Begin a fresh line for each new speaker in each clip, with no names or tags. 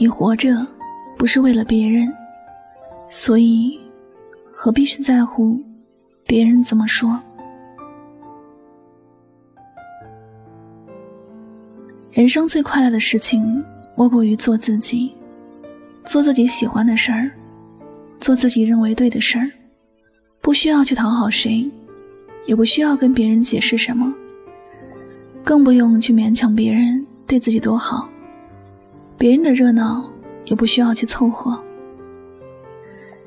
你活着不是为了别人，所以何必去在乎别人怎么说？人生最快乐的事情，莫过于做自己，做自己喜欢的事儿，做自己认为对的事儿，不需要去讨好谁，也不需要跟别人解释什么，更不用去勉强别人对自己多好。别人的热闹也不需要去凑合，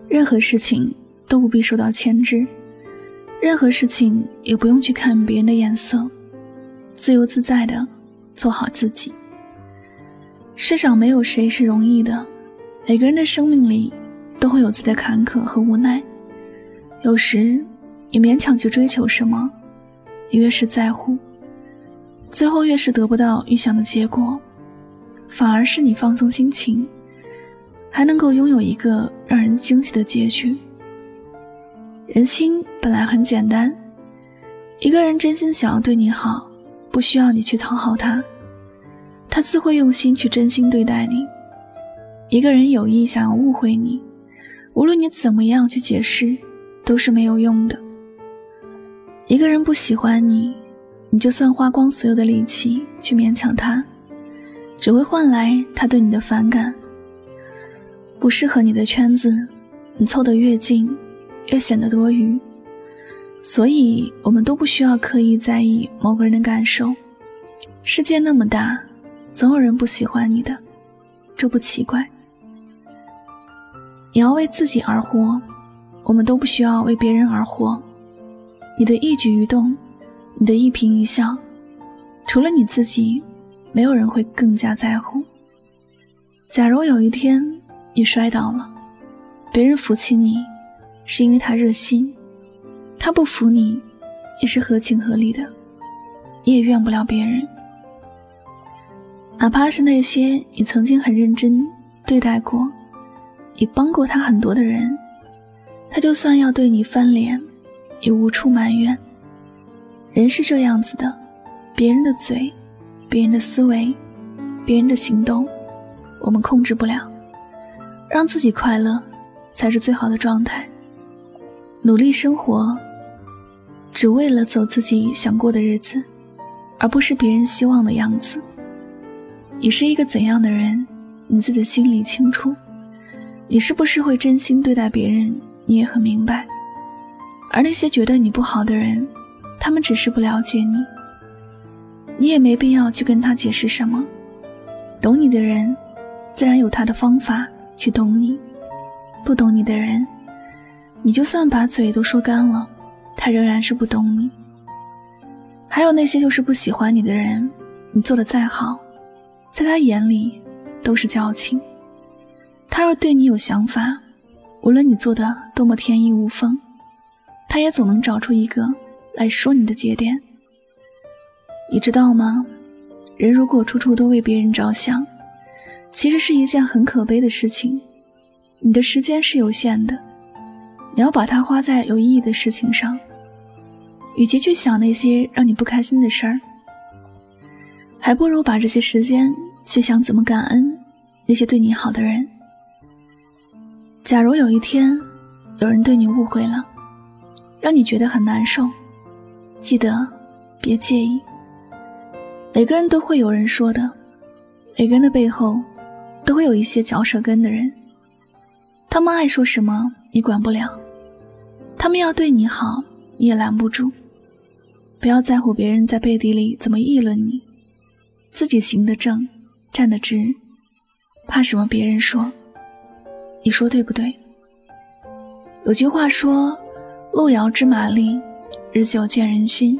任何事情都不必受到牵制，任何事情也不用去看别人的眼色，自由自在的做好自己。世上没有谁是容易的，每个人的生命里都会有自己的坎坷和无奈。有时你勉强去追求什么，你越是在乎，最后越是得不到预想的结果。反而是你放松心情，还能够拥有一个让人惊喜的结局。人心本来很简单，一个人真心想要对你好，不需要你去讨好他，他自会用心去真心对待你。一个人有意想要误会你，无论你怎么样去解释，都是没有用的。一个人不喜欢你，你就算花光所有的力气去勉强他。只会换来他对你的反感。不适合你的圈子，你凑得越近，越显得多余。所以，我们都不需要刻意在意某个人的感受。世界那么大，总有人不喜欢你的，这不奇怪。你要为自己而活，我们都不需要为别人而活。你的一举一动，你的一颦一笑，除了你自己。没有人会更加在乎。假如有一天你摔倒了，别人扶起你，是因为他热心；他不扶你，也是合情合理的。你也怨不了别人。哪怕是那些你曾经很认真对待过、你帮过他很多的人，他就算要对你翻脸，也无处埋怨。人是这样子的，别人的嘴。别人的思维，别人的行动，我们控制不了。让自己快乐，才是最好的状态。努力生活，只为了走自己想过的日子，而不是别人希望的样子。你是一个怎样的人，你自己心里清楚。你是不是会真心对待别人，你也很明白。而那些觉得你不好的人，他们只是不了解你。你也没必要去跟他解释什么，懂你的人，自然有他的方法去懂你；不懂你的人，你就算把嘴都说干了，他仍然是不懂你。还有那些就是不喜欢你的人，你做的再好，在他眼里都是矫情。他若对你有想法，无论你做的多么天衣无缝，他也总能找出一个来说你的节点。你知道吗？人如果处处都为别人着想，其实是一件很可悲的事情。你的时间是有限的，你要把它花在有意义的事情上。与其去想那些让你不开心的事儿，还不如把这些时间去想怎么感恩那些对你好的人。假如有一天有人对你误会了，让你觉得很难受，记得别介意。每个人都会有人说的，每个人的背后，都会有一些嚼舌根的人。他们爱说什么，你管不了；他们要对你好，你也拦不住。不要在乎别人在背地里怎么议论你，自己行得正，站得直，怕什么别人说？你说对不对？有句话说：“路遥知马力，日久见人心。”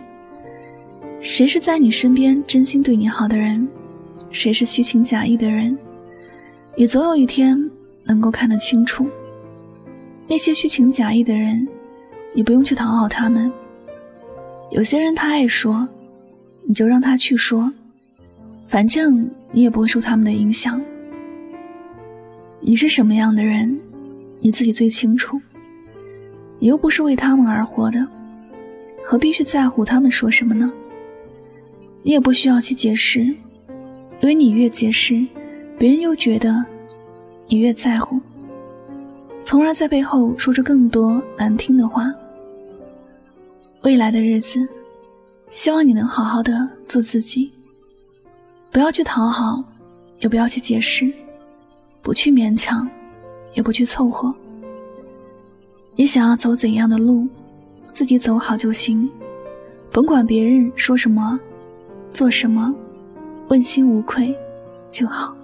谁是在你身边真心对你好的人，谁是虚情假意的人，你总有一天能够看得清楚。那些虚情假意的人，你不用去讨好他们。有些人他爱说，你就让他去说，反正你也不会受他们的影响。你是什么样的人，你自己最清楚。你又不是为他们而活的，何必去在乎他们说什么呢？你也不需要去解释，因为你越解释，别人又觉得你越在乎，从而在背后说着更多难听的话。未来的日子，希望你能好好的做自己，不要去讨好，也不要去解释，不去勉强，也不去凑合。你想要走怎样的路，自己走好就行，甭管别人说什么，做什么，问心无愧就好。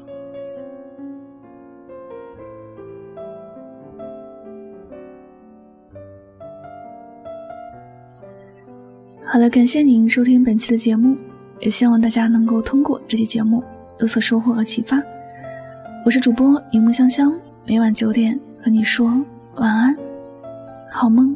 好了，感谢您收听本期的节目，也希望大家能够通过这期节目有所收获和启发。我是主播荧幕香香，每晚九点和你说晚安，好梦。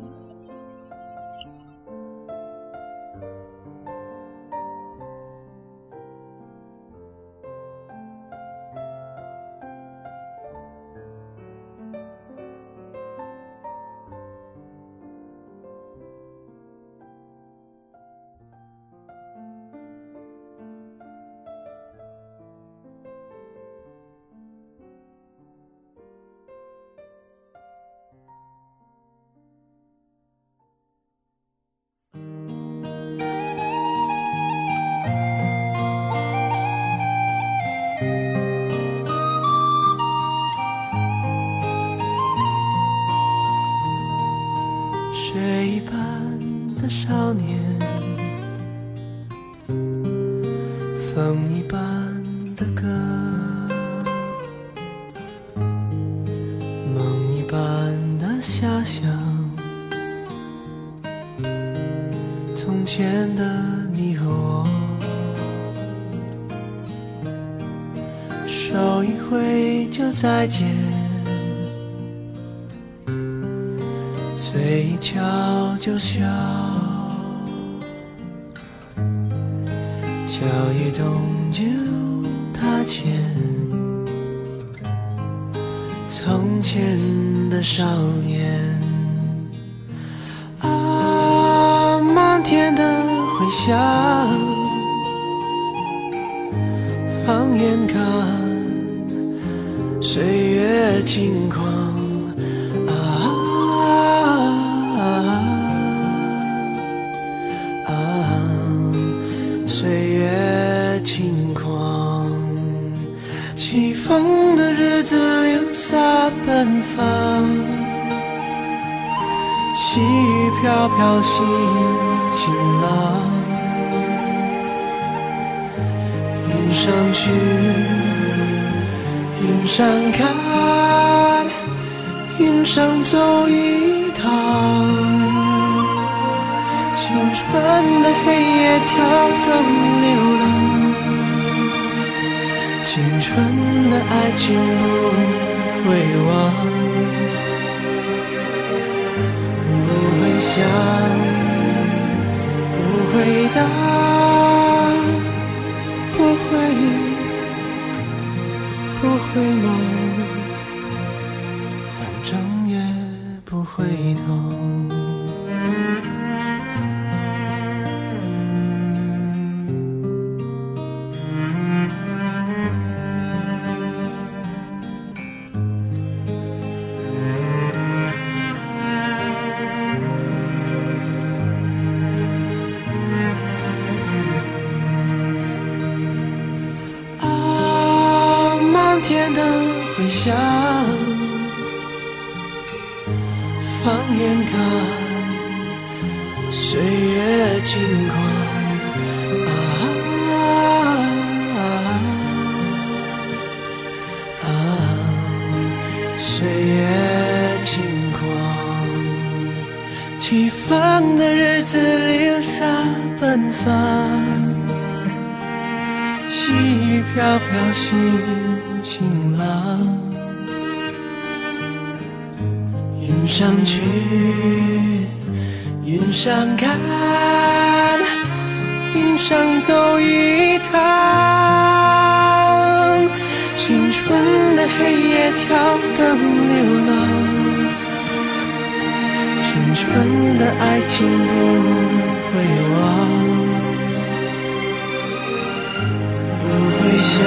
歌，梦一般的遐想，从前的你和我，手一挥就再见，嘴一翘就笑。脚一动就擦肩，从前的少年，啊，漫天的回响，放眼看，岁月轻狂。细雨飘飘心晴朗。云上去，云上看，云上走一趟。青春的黑夜跳灯流浪。青春的爱情不会忘，想，不回答，不回忆，不回眸，反正也不回头。回响，放眼看。岁月轻狂。啊，岁月轻狂，起风的日子留下奔放，细雨飘飘心晴浪，云上去，云上看，云上走一趟。青春的黑夜跳灯流浪，青春的爱情不会忘，不会想，